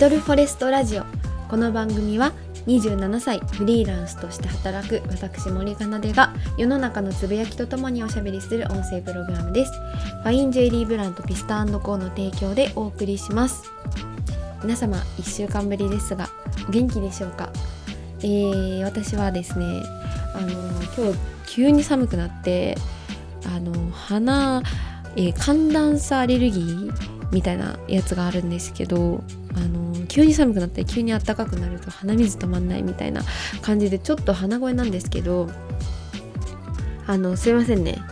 トルフォレストラジオ。この番組は27歳フリーランスとして働く私森かなでが世の中のつぶやきとともにおしゃべりする音声プログラムです。ファインジュエリーブランドピスタコーの提供でお送りします。皆様1週間ぶりですがお元気でしょうか？えー、私はですねあの今日急に寒くなってあの鼻、えー、寒暖差アレルギーみたいなやつがあるんですけど急に寒くなって急に暖かくなると鼻水止まんないみたいな感じでちょっと鼻声なんですけどあのすいませんね。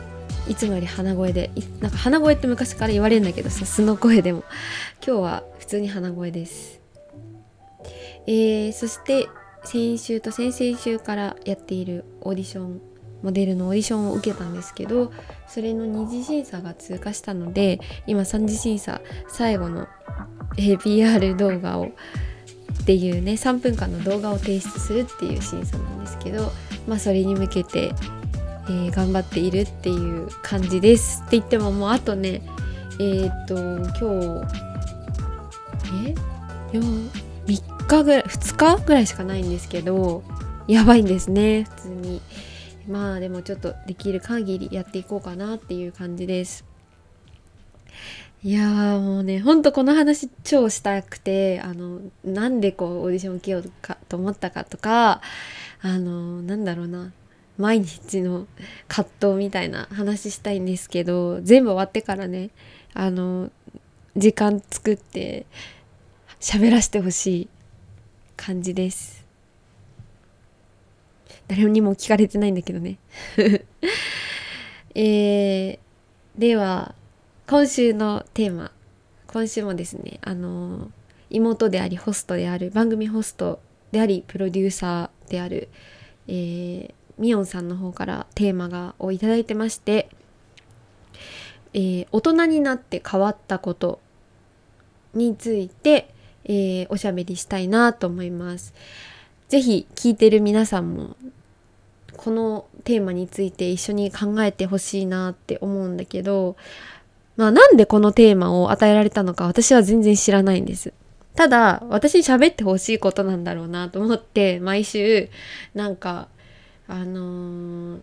いつもより鼻声でなんか鼻声って昔から言われるんだけどさ素の声でも。今日は普通に鼻声です。えー、そして先週と先々週からやっているオーディションモデルのオーディションを受けたんですけどそれの二次審査が通過したので今三次審査最後の、PR 動画をっていうね3分間の動画を提出するっていう審査なんですけどまあそれに向けて、えー、頑張っているっていう感じですって言ってももうあとねえっ、と今日え？3日ぐらい2日ぐらいしかないんですけどやばいんですね普通に。まあでもちょっとできる限りやっていこうかなっていう感じですいやーもうねほんとこの話超したくてあのなんでこうオーディション受けようかと思ったかとかあのなんだろうな毎日の葛藤みたいな話したいんですけど全部終わってからねあの時間作って喋らせてほしい感じです。誰にも聞かれてないんだけどね。えー、では今週のテーマ今週もですねあの妹でありホストである番組ホストでありプロデューサーである、えー、ミオンさんの方からテーマがをいいてまして、えー、大人になって変わったことについて、えー、おしゃべりしたいなと思います。ぜひ聞いてる皆さんもこのテーマについて一緒に考えてほしいなって思うんだけど、まあなんでこのテーマを与えられたのか私は全然知らないんです。ただ私に喋ってほしいことなんだろうなと思って毎週なんかあのー、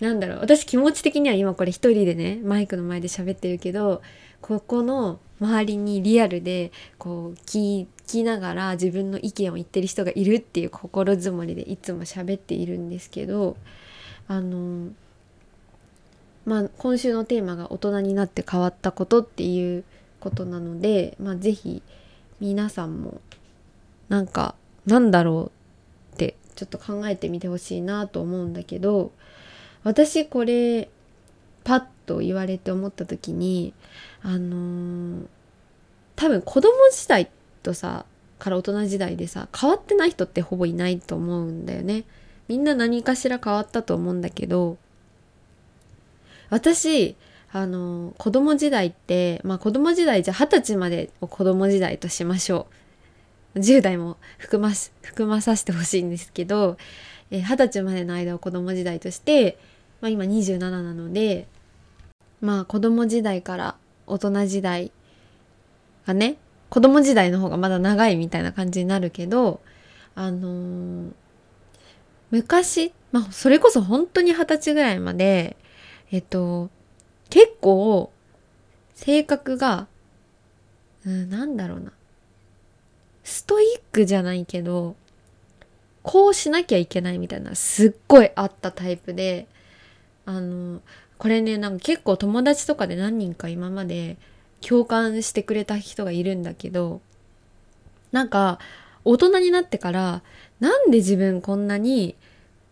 なんだろう私気持ち的には今これ一人でねマイクの前で喋ってるけどここの周りにリアルでこう聞きながら自分の意見を言ってる人がいるっていう心づもりでいつも喋っているんですけどあのまあ今週のテーマが大人になって変わったことっていうことなのでまあ是非皆さんもなんかなんだろうってちょっと考えてみてほしいなと思うんだけど私これパッと言われて思った時にあのー、多分子供時代とさから大人時代でさ変わってない人ってほぼいないと思うんだよね。みんな何かしら変わったと思うんだけど私あの子供時代ってまあ子供時代じゃ二十歳までを子供時代としましょう。10代も含ま含まさせてほしいんですけど二十、歳までの間を子供時代として、まあ、今27なのでまあ子供時代から大人時代がね子供時代の方がまだ長いみたいな感じになるけどあのー、昔、まあ、それこそ本当に二十歳ぐらいまでえっと結構性格が、うん、なんだろうな。ストイックじゃないけどこうしなきゃいけないみたいなすっごいあったタイプであのこれねなんか結構友達とかで何人か今まで共感してくれた人がいるんだけどなんか大人になってからなんで自分こんなに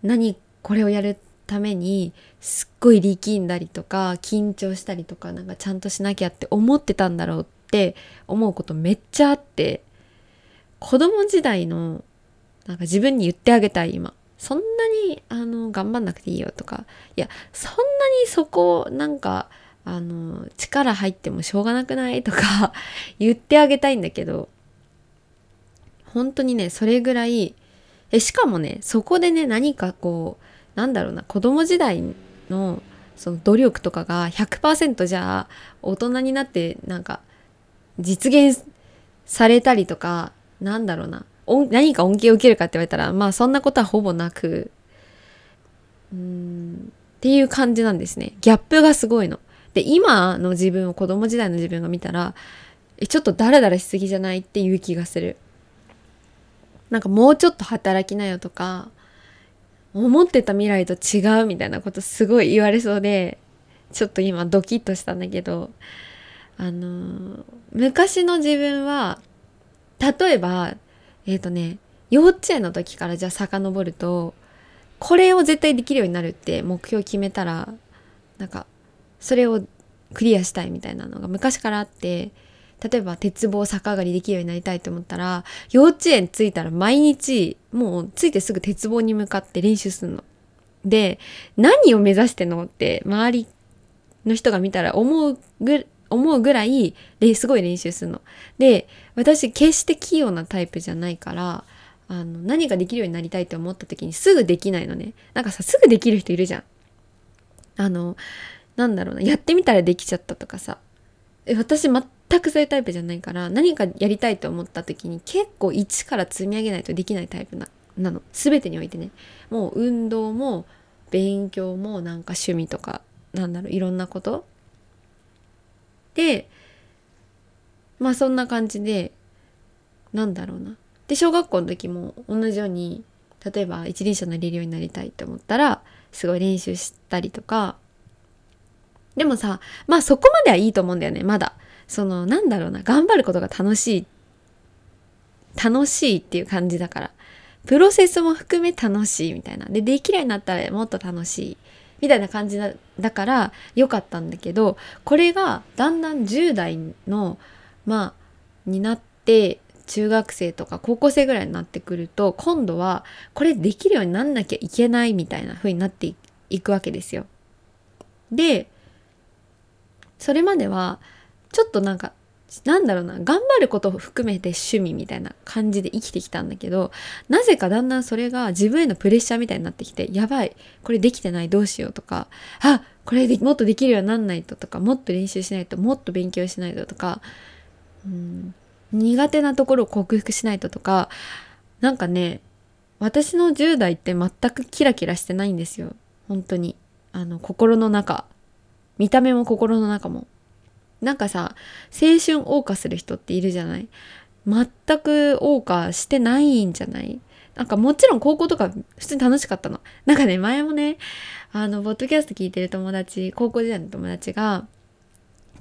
何これをやるためにすっごい力んだりとか緊張したりとかなんかちゃんとしなきゃって思ってたんだろうって思うことめっちゃあって子供時代のなんか自分に言ってあげたい今。そんなにあの頑張んなくていいよとか。いやそんなにそこなんかあの力入ってもしょうがなくないとか 言ってあげたいんだけど本当にねそれぐらいえしかもねそこでね何かこうなんだろうな子供時代のその努力とかが100%じゃあ大人になってなんか実現されたりとかなんだろうな何か恩恵を受けるかって言われたらまあそんなことはほぼなくうんっていう感じなんですねギャップがすごいの。で今の自分を子供時代の自分が見たらえちょっとダラダラしすぎじゃないっていう気がする。なんかもうちょっと働きなよとか思ってた未来と違うみたいなことすごい言われそうでちょっと今ドキッとしたんだけどあの昔の自分は例えばえっ、ー、とね幼稚園の時からじゃあ遡るとこれを絶対できるようになるって目標決めたらなんかそれをクリアしたいみたいなのが昔からあって例えば鉄棒逆上がりできるようになりたいと思ったら幼稚園着いたら毎日もう着いてすぐ鉄棒に向かって練習するの。で何を目指してんのって周りの人が見たら思うぐ思うぐらいすごい練習するの。で私決して器用なタイプじゃないからあの何ができるようになりたいと思った時にすぐできないのね。なんかさすぐできる人いるじゃん。あのなんだろうなやってみたらできちゃったとかさ私全くそういうタイプじゃないから何かやりたいと思った時に結構一から積み上げないとできないタイプななの。全てにおいてね。もう運動も勉強もなんか趣味とかなんだろういろんなこと。でまあそんな感じでなんだろうな。で小学校の時も同じように例えば一輪車乗れるようになりたいと思ったらすごい練習したりとか。でもさまあそこまではいいと思うんだよねまだ。そのなんだろうな頑張ることが楽しい楽しいっていう感じだからプロセスも含め楽しいみたいなでできるようになったらもっと楽しいみたいな感じだだから良かったんだけどこれがだんだん10代のまあになって中学生とか高校生ぐらいになってくると今度はこれできるようになんなきゃいけないみたいな風になっていくわけですよ。でそれまではちょっとなんかなんだろうな頑張ることを含めて趣味みたいな感じで生きてきたんだけどなぜかだんだんそれが自分へのプレッシャーみたいになってきてやばいこれできてないどうしようとかあこれでもっとできるようになんないととかもっと練習しないともっと勉強しないととかうん苦手なところを克服しないととかなんかね私の10代って全くキラキラしてないんですよ。本当に。あの心の中。見た目も心の中も。なんかさ青春謳歌する人っているじゃない？全く謳歌してないんじゃない？なんかもちろん高校とか普通に楽しかったの。なんかね、前もね、あの、ポッドキャスト聞いてる友達、高校時代の友達が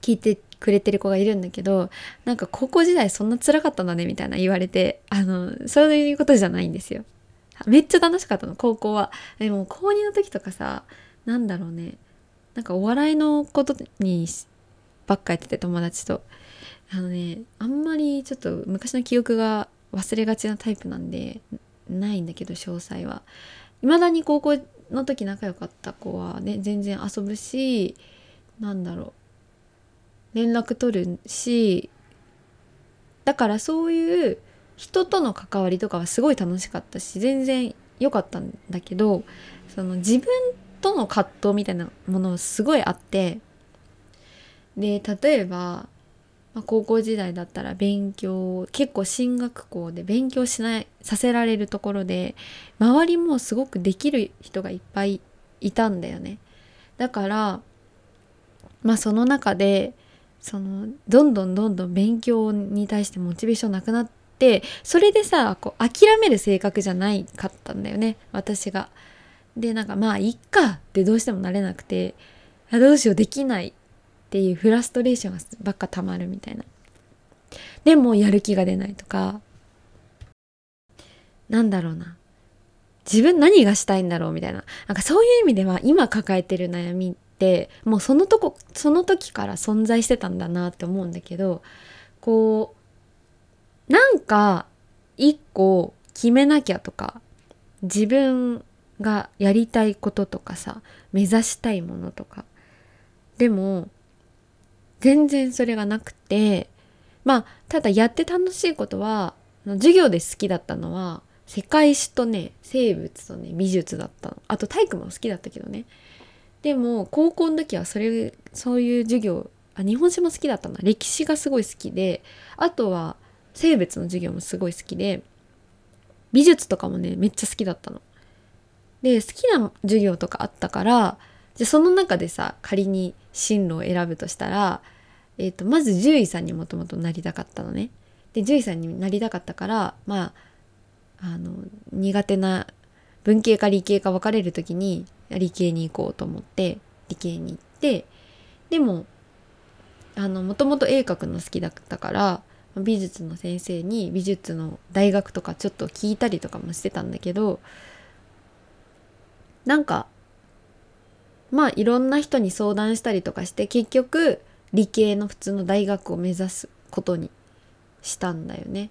聞いてくれてる子がいるんだけど、なんか高校時代そんな辛かったんだねみたいな言われて、あの、そういうことじゃないんですよ。めっちゃ楽しかったの、高校は。でも高2の時とかさ、なんだろうね、なんかお笑いのことにばっかやってて友達と。あのねあんまりちょっと昔の記憶が忘れがちなタイプなんでないんだけど詳細は。未だに高校の時仲良かった子はね全然遊ぶしなんだろう。連絡取るしだからそういう人との関わりとかはすごい楽しかったし全然良かったんだけどその自分との葛藤みたいなものすごいあってで例えば、まあ、高校時代だったら勉強結構進学校で勉強しないさせられるところで周りもすごくできる人がいっぱいいたんだよね。だからまあその中でそのどんどんどんどん勉強に対してモチベーションなくなってそれでさこう諦める性格じゃないかったんだよね私が。でなんかまあいっかってどうしてもなれなくてあどうしようできないっていうフラストレーションがばっかたまるみたいな。でもやる気が出ないとか、なんだろうな。自分何がしたいんだろうみたいな。なんかそういう意味では今抱えてる悩みってもうそのとこ、その時から存在してたんだなって思うんだけど、こう、なんか一個決めなきゃとか、自分がやりたいこととかさ、目指したいものとか。でも全然それがなくてまあただやって楽しいことは授業で好きだったのは世界史とね生物とね美術だったの。あと体育も好きだったけどね。でも高校の時はそれそういう授業あ日本史も好きだったな。歴史がすごい好きであとは生物の授業もすごい好きで美術とかもねめっちゃ好きだったの。で好きな授業とかあったからじゃその中でさ仮に進路を選ぶとしたら、えーと、まず獣医さんにもともとなりたかったのね。で獣医さんになりたかったからまああの苦手な文系か理系か分かれる時に理系に行こうと思って理系に行ってでももともと絵描くの好きだったから美術の先生に美術の大学とかちょっと聞いたりとかもしてたんだけどなんかまあいろんな人に相談したりとかして結局理系の普通の大学を目指すことにしたんだよね。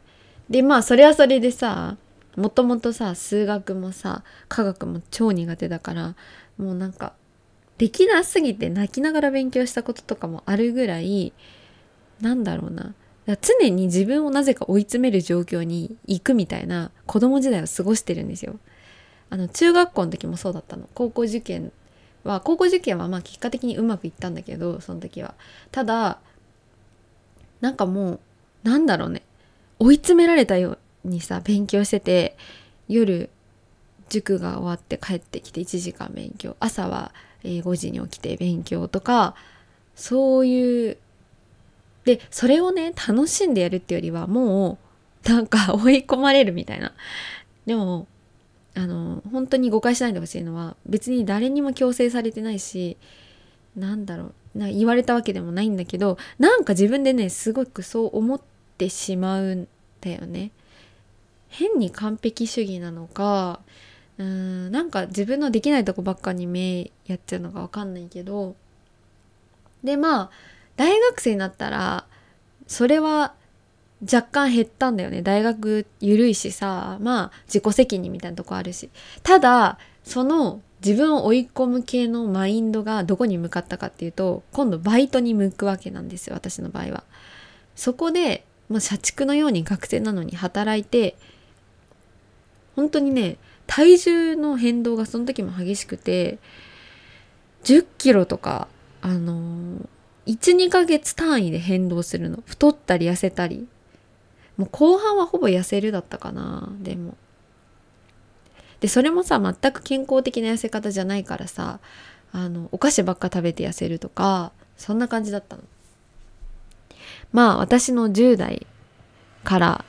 でまあそれはそれでさもともとさ数学もさ科学も超苦手だからもうなんかできなすぎて泣きながら勉強したこととかもあるぐらいなんだろうな常に自分をなぜか追い詰める状況に行くみたいな子供時代を過ごしてるんですよ。あの中学校の時もそうだったの高校受験は高校受験はまあ結果的にうまくいったんだけどその時は。ただなんかもうなんだろうね。追い詰められたようにさ勉強してて夜塾が終わって帰ってきて1時間勉強。朝は5時に起きて勉強とかそういうでそれをね楽しんでやるっていうよりはもうなんか追い込まれるみたいな。でもあの本当に誤解しないでほしいのは別に誰にも強制されてないしなんだろうな言われたわけでもないんだけどなんか自分でねすごくそう思ってしまうんだよね。変に完璧主義なのかうーんなんか自分のできないとこばっかに目やっちゃうのか分かんないけどでまあ大学生になったらそれは若干減ったんだよね。大学緩いしさまあ自己責任みたいなとこあるし。ただその自分を追い込む系のマインドがどこに向かったかっていうと今度バイトに向くわけなんですよ私の場合は。そこでもう社畜のように学生なのに働いて本当にね体重の変動がその時も激しくて10キロとかあのー、12ヶ月単位で変動するの。太ったり痩せたり。もう後半はほぼ痩せるだったかな。でも。でそれもさ全く健康的な痩せ方じゃないからさあのお菓子ばっか食べて痩せるとかそんな感じだったの。まあ私の10代から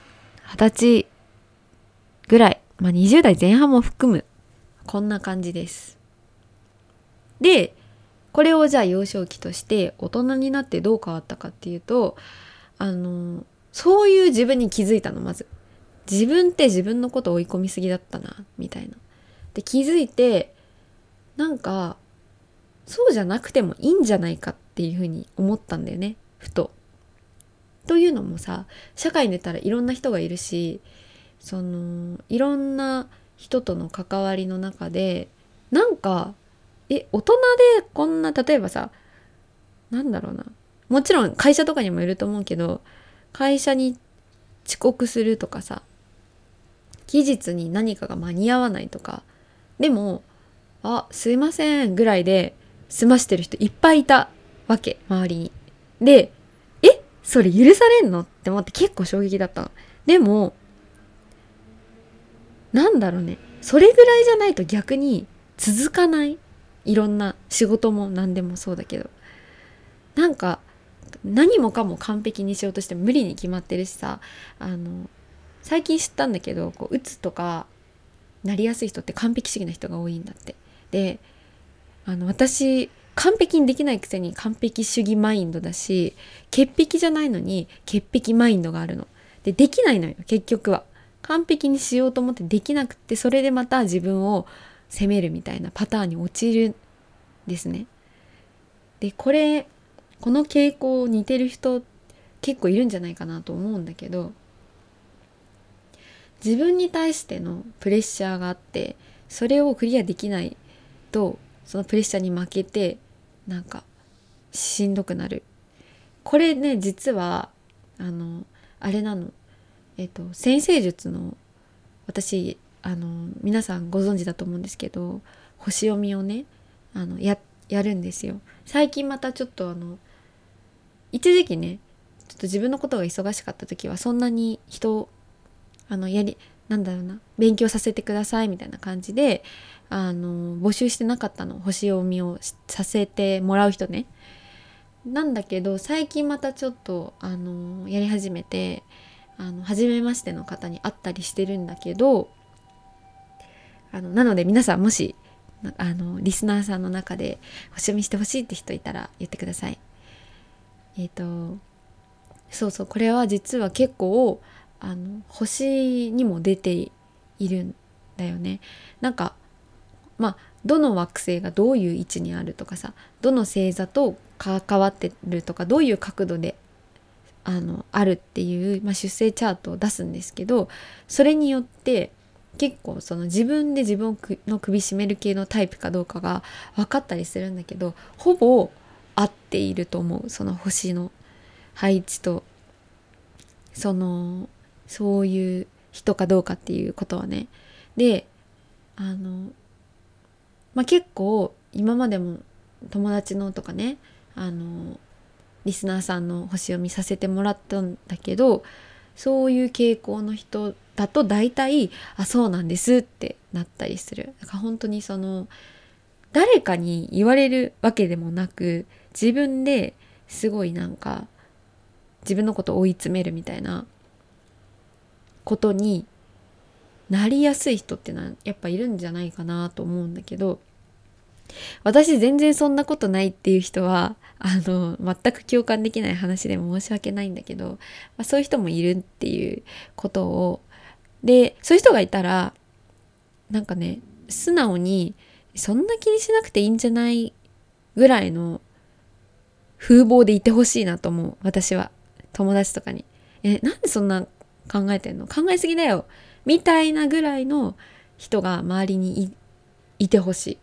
20歳ぐらいまあ20代前半も含むこんな感じです。でこれをじゃあ幼少期として大人になってどう変わったかっていうとあのそういう自分に気づいたのまず。自分って自分のこと追い込みすぎだったなみたいな。で気づいてなんかそうじゃなくてもいいんじゃないかっていうふうに思ったんだよねふと。というのもさ社会に出たらいろんな人がいるしそのいろんな人との関わりの中でなんかえ大人でこんな例えばさなんだろうな。もちろん会社とかにもいると思うけど会社に遅刻するとかさ期日に何かが間に合わないとかでも「あすいません」ぐらいで済ましてる人いっぱいいたわけ周りに。で「えそれ許されんの?」って思って結構衝撃だったの。でもなんだろうねそれぐらいじゃないと逆に続かないいろんな仕事も何でもそうだけどなんか何もかも完璧にしようとして無理に決まってるしさあの最近知ったんだけどこううつとかなりやすい人って完璧主義な人が多いんだって。であの私完璧にできないくせに完璧主義マインドだし潔癖じゃないのに潔癖マインドがあるの。でできないのよ結局は。完璧にしようと思ってできなくってそれでまた自分を責めるみたいなパターンに陥るんですね。でこれこの傾向を似てる人結構いるんじゃないかなと思うんだけど自分に対してのプレッシャーがあってそれをクリアできないとそのプレッシャーに負けてなんかしんどくなる。これね実はあのあれなの。えっと先生術の私あの皆さんご存知だと思うんですけど星読みをねあのややるんですよ。最近またちょっとあの一時期ねちょっと自分のことが忙しかった時はそんなに人あのやりなんだろうな勉強させてくださいみたいな感じであの募集してなかったの星読みをさせてもらう人ね。なんだけど最近またちょっとあのやり始めてあの初めましての方に会ったりしてるんだけどあのなので皆さんもしあのリスナーさんの中で星読みしてほしいって人いたら言ってください。えっ、ー、とそうそうこれは実は結構あの星にも出ているんだよね。なんかまあどの惑星がどういう位置にあるとかさどの星座と関わってるとかどういう角度であのあるっていう、まあ、出生チャートを出すんですけどそれによって結構その自分で自分の首絞める系のタイプかどうかが分かったりするんだけどほぼ合っていると思うその星の配置とそのそういう人かどうかっていうことはね。であのまあ結構今までも友達のとかねあのリスナーさんの星を見させてもらったんだけどそういう傾向の人だと大体「あそうなんです」ってなったりする。だか本当にその誰かに言われるわけでもなく自分ですごいなんか自分のことを追い詰めるみたいなことになりやすい人ってのはやっぱいるんじゃないかなと思うんだけど私全然そんなことないっていう人はあの全く共感できない話でも申し訳ないんだけど、まあ、そういう人もいるっていうことをでそういう人がいたらなんかね素直にそんな気にしなくていいんじゃないぐらいの風貌でいてほしいなと思う私は。友達とかに。えなんでそんな考えてんの？考えすぎだよ。みたいなぐらいの人が周りにいてほしい。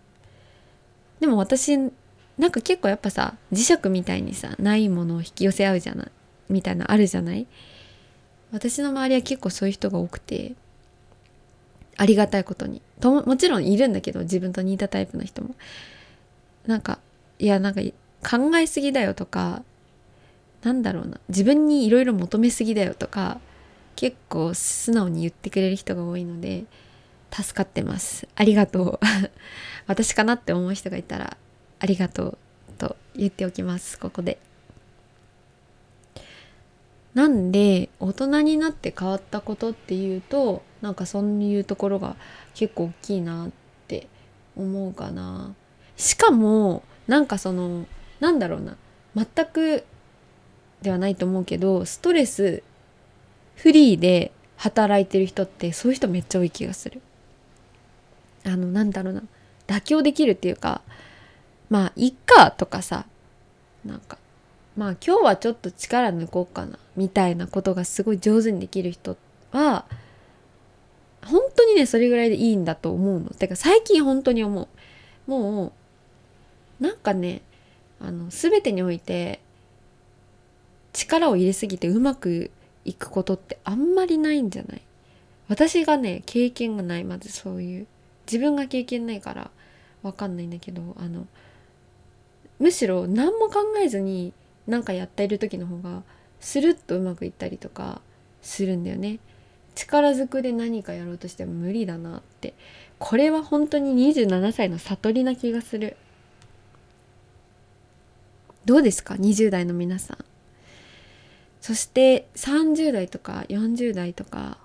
でも私なんか結構やっぱさ磁石みたいにさないものを引き寄せ合うじゃないみたいなあるじゃない？私の周りは結構そういう人が多くてありがたいことに。とももちろんいるんだけど自分と似たタイプの人も。なんかいやなんか考えすぎだよとかなんだろうな。自分にいろいろ求めすぎだよとか結構素直に言ってくれる人が多いので助かってます。ありがとう。私かなって思う人がいたらありがとうと言っておきます。ここで。なんで大人になって変わったことっていうとなんかそういうところが結構大きいなって思うかな。しかもなんかそのなんだろうな。全くではないと思うけどストレスフリーで働いてる人ってそういう人めっちゃ多い気がする。あのなんだろうな。妥協できるっていうかまあいっかとかさ。なんかまあ今日はちょっと力抜こうかなみたいなことがすごい上手にできる人は本当にねそれぐらいでいいんだと思うの。てか最近本当に思う。もうなんかねあの全てにおいて力を入れすぎてうまくいくことってあんまりないんじゃない？私がね経験がないまずそういう自分が経験ないからわかんないんだけどあのむしろ何も考えずに何かやっている時の方がスルッとうまくいったりとかするんだよね。力ずくで何かやろうとしても無理だなって。これは本当に27歳の悟りな気がする。どうですか？20代の皆さん。そして30代とか40代とか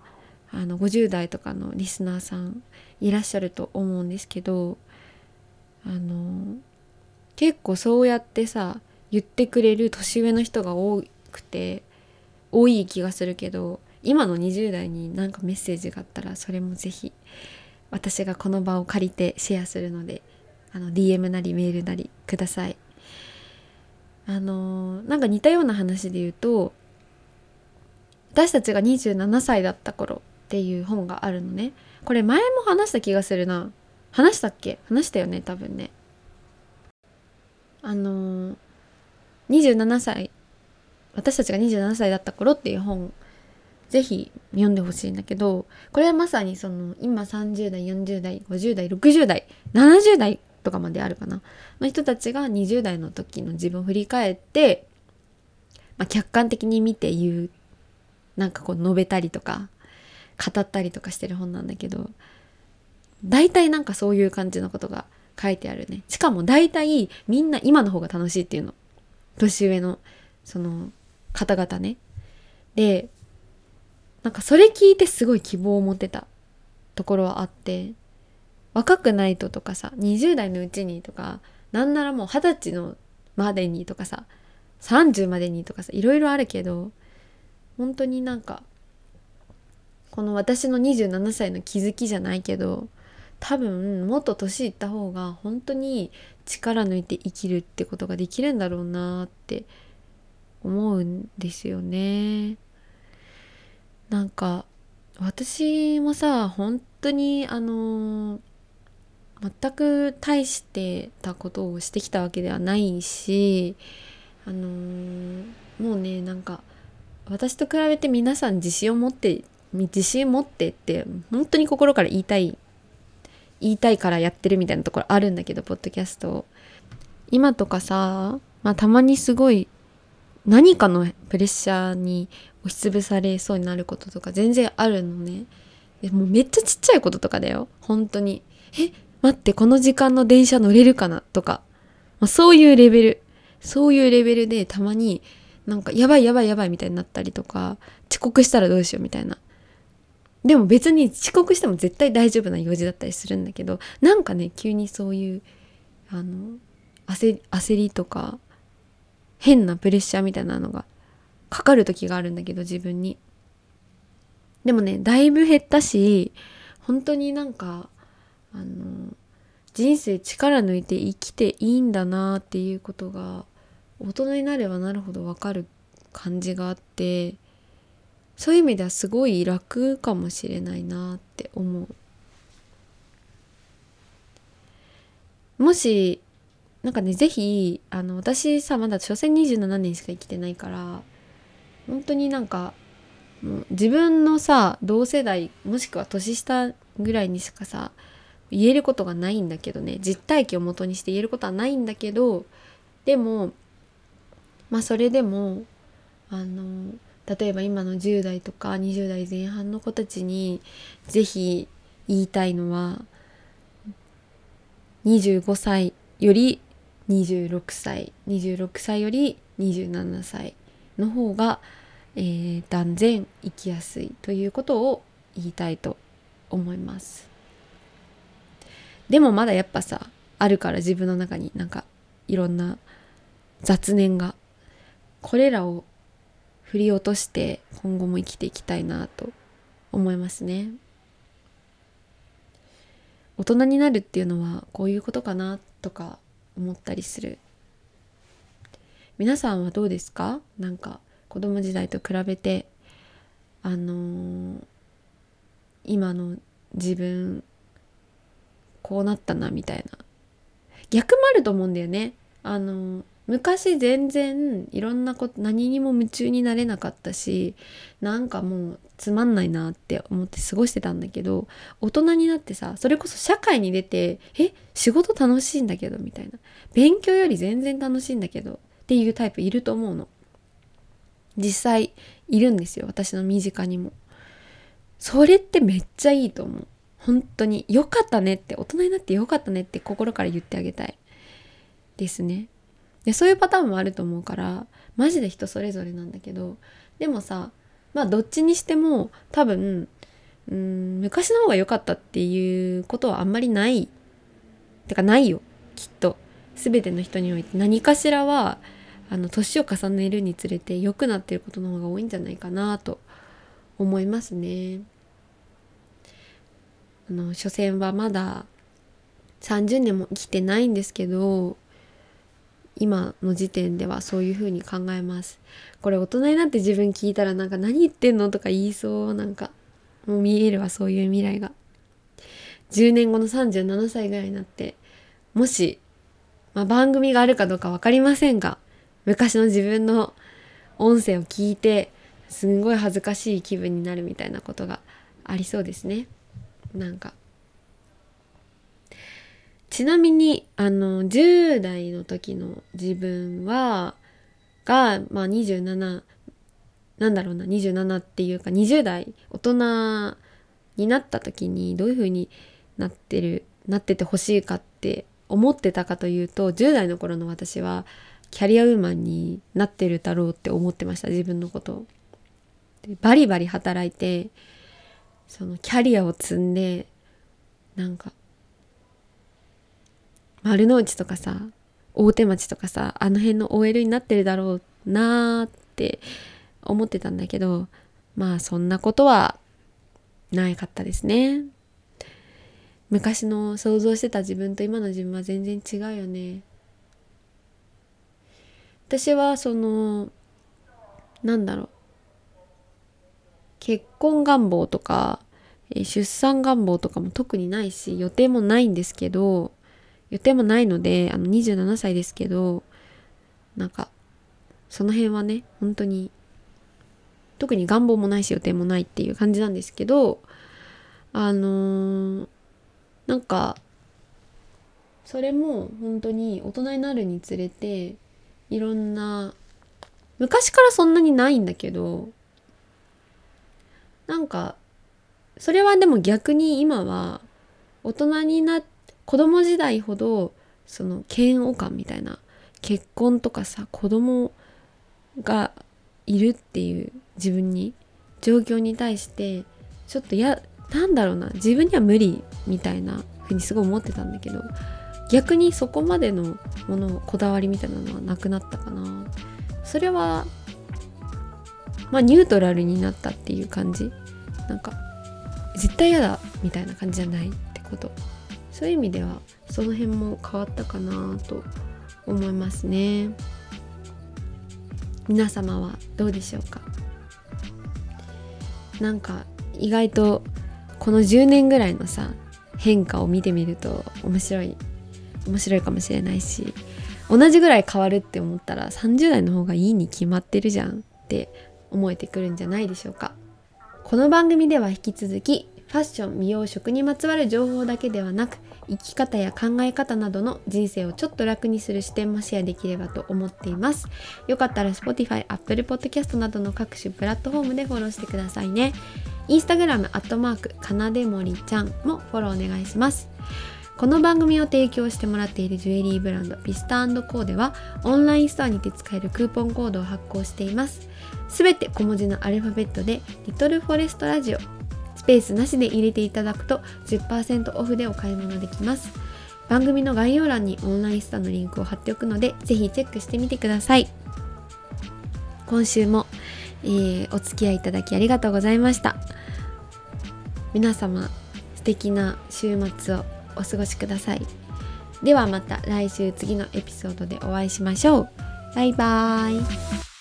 あの50代とかのリスナーさんいらっしゃると思うんですけどあの結構そうやってさ言ってくれる年上の人が多くて多い気がするけど今の20代になんかメッセージがあったらそれも是非私がこの場を借りてシェアするのであの DM なりメールなりください。あのなんか似たような話で言うと私たちが27歳だった頃っていう本があるのね。これ前も話した気がするな。話したっけ？話したよね多分ね。あの27歳。私たちが27歳だった頃っていう本ぜひ読んでほしいんだけどこれはまさにその今30代40代50代60代70代とかまであるかな。の人たちが20代の時の自分を振り返ってまあ、客観的に見て言うなんかこう述べたりとか語ったりとかしてる本なんだけど大体なんかそういう感じのことが書いてあるね。しかも大体みんな今の方が楽しいっていうの。年上のその方々ね。でなんかそれ聞いてすごい希望を持ってたところはあって若くないととかさ20代のうちにとかなんならもう二十歳のまでにとかさ30までにとかさいろいろあるけど本当になんかこの私の27歳の気づきじゃないけど多分もっと年いった方が本当に力抜いて生きるってことができるんだろうなって思うんですよね。なんか私もさ本当にあの全く大してたことをしてきたわけではないしあのもうねなんか私と比べて皆さん自信を持って自信持ってって本当に心から言いたい言いたいからやってるみたいなところあるんだけどポッドキャスト今とかさ、まあ、たまにすごい何かのプレッシャーに押しつぶされそうになることとか全然あるのね。もうめっちゃちっちゃいこととかだよ。本当に。え待ってこの時間の電車乗れるかなとか、まあ、そういうレベル。そういうレベルでたまになんかやばいやばいやばいみたいになったりとか遅刻したらどうしようみたいな。でも別に遅刻しても絶対大丈夫な用事だったりするんだけどなんかね急にそういうあの焦りとか変なプレッシャーみたいなのがかかる時があるんだけど自分に。でもねだいぶ減ったし本当になんかあの人生力抜いて生きていいんだなっていうことが大人になればなるほど分かる感じがあってそういう意味ではすごい楽かもしれないなって思う。もしなんかね是非あの私さまだ所詮27年しか生きてないから本当になんか自分のさ同世代もしくは年下ぐらいにしかさ言えることがないんだけどね実体験をもとにして言えることはないんだけどでもまあそれでもあの例えば今の10代とか20代前半の子たちに是非言いたいのは25歳より26歳26歳より27歳の方が、えー、断然生きやすいということを言いたいと思います。でもまだやっぱさあるから自分の中になんかいろんな雑念がこれらを振り落として今後も生きていきたいなと思いますね。大人になるっていうのはこういうことかなとか思ったりする。皆さんはどうですか？なんか子供時代と比べてあのー、今の自分こうなったなみたいな逆もあると思うんだよね。あのー昔全然いろんなこと何にも夢中になれなかったしなんかもうつまんないなって思って過ごしてたんだけど大人になってさそれこそ社会に出てえ仕事楽しいんだけどみたいな。勉強より全然楽しいんだけどっていうタイプいると思うの。実際いるんですよ私の身近にも。それってめっちゃいいと思う。本当に。良かったねって大人になって良かったねって心から言ってあげたい。ですね。でそういうパターンもあると思うからマジで人それぞれなんだけどでもさまあどっちにしても多分うん昔の方が良かったっていうことはあんまりない。てかないよ。きっと。全ての人において。何かしらはあの年を重ねるにつれて良くなってることの方が多いんじゃないかなと思いますね。あの所詮はまだ30年も生きてないんですけど今の時点ではそういう風に考えます。これ大人になって自分聞いたらなんか何言ってんのとか言いそうなんかもう見えるわそういう未来が。10年後の37歳ぐらいになってもし、まあ、番組があるかどうか分かりませんが昔の自分の音声を聞いてすんごい恥ずかしい気分になるみたいなことがありそうですね。なんか。ちなみにあの10代の時の自分はが、まあ、27なんだろうな27っていうか20代大人になった時にどういう風になってるなっててほしいかって思ってたかというと10代の頃の私はキャリアウーマンになってるだろうって思ってました自分のこと。でバリバリ働いてそのキャリアを積んでなんか丸の内とかさ大手町とかさあの辺の OL になってるだろうなーって思ってたんだけどまあそんなことはないかったですね。昔の想像してた自分と今の自分は全然違うよね。私はそのなんだろう。結婚願望とか出産願望とかも特にないし予定もないんですけど予定もないのであの27歳ですけどなんかその辺はね本当に特に願望もないし予定もないっていう感じなんですけどあのー、なんかそれも本当に大人になるにつれていろんな昔からそんなにないんだけどなんかそれはでも逆に今は大人になって子供時代ほどその嫌悪感みたいな結婚とかさ子供がいるっていう自分に状況に対してちょっとやなんだろうな自分には無理みたいなふうにすごい思ってたんだけど逆にそこまでのものこだわりみたいなのはなくなったかな。それはまあニュートラルになったっていう感じ。なんか絶対嫌だみたいな感じじゃないってこと。そういう意味ではその辺も変わったかなと思いますね。皆様はどうでしょうか？なんか意外とこの10年ぐらいのさ変化を見てみると面白い面白いかもしれないし同じぐらい変わるって思ったら30代の方がいいに決まってるじゃんって思えてくるんじゃないでしょうか。この番組では引き続きファッション美容食にまつわる情報だけではなく生き方や考え方などの人生をちょっと楽にする視点もシェアできればと思っています。よかったら Spotify、Apple Podcast などの各種プラットフォームでフォローしてくださいね。インスタグラムアットマークかなでもりちゃんもフォローお願いします。この番組を提供してもらっているジュエリーブランドビスタコーではオンラインストアにて使えるクーポンコードを発行しています。すべて小文字のアルファベットでリトルフォレストラジオ。スペースなしで入れていただくと10%オフでお買い物できます。番組の概要欄にオンラインストアのリンクを貼っておくのでぜひチェックしてみてください。今週も、えー、お付き合いいただきありがとうございました。皆様素敵な週末をお過ごしください。ではまた来週次のエピソードでお会いしましょう。バイバーイ。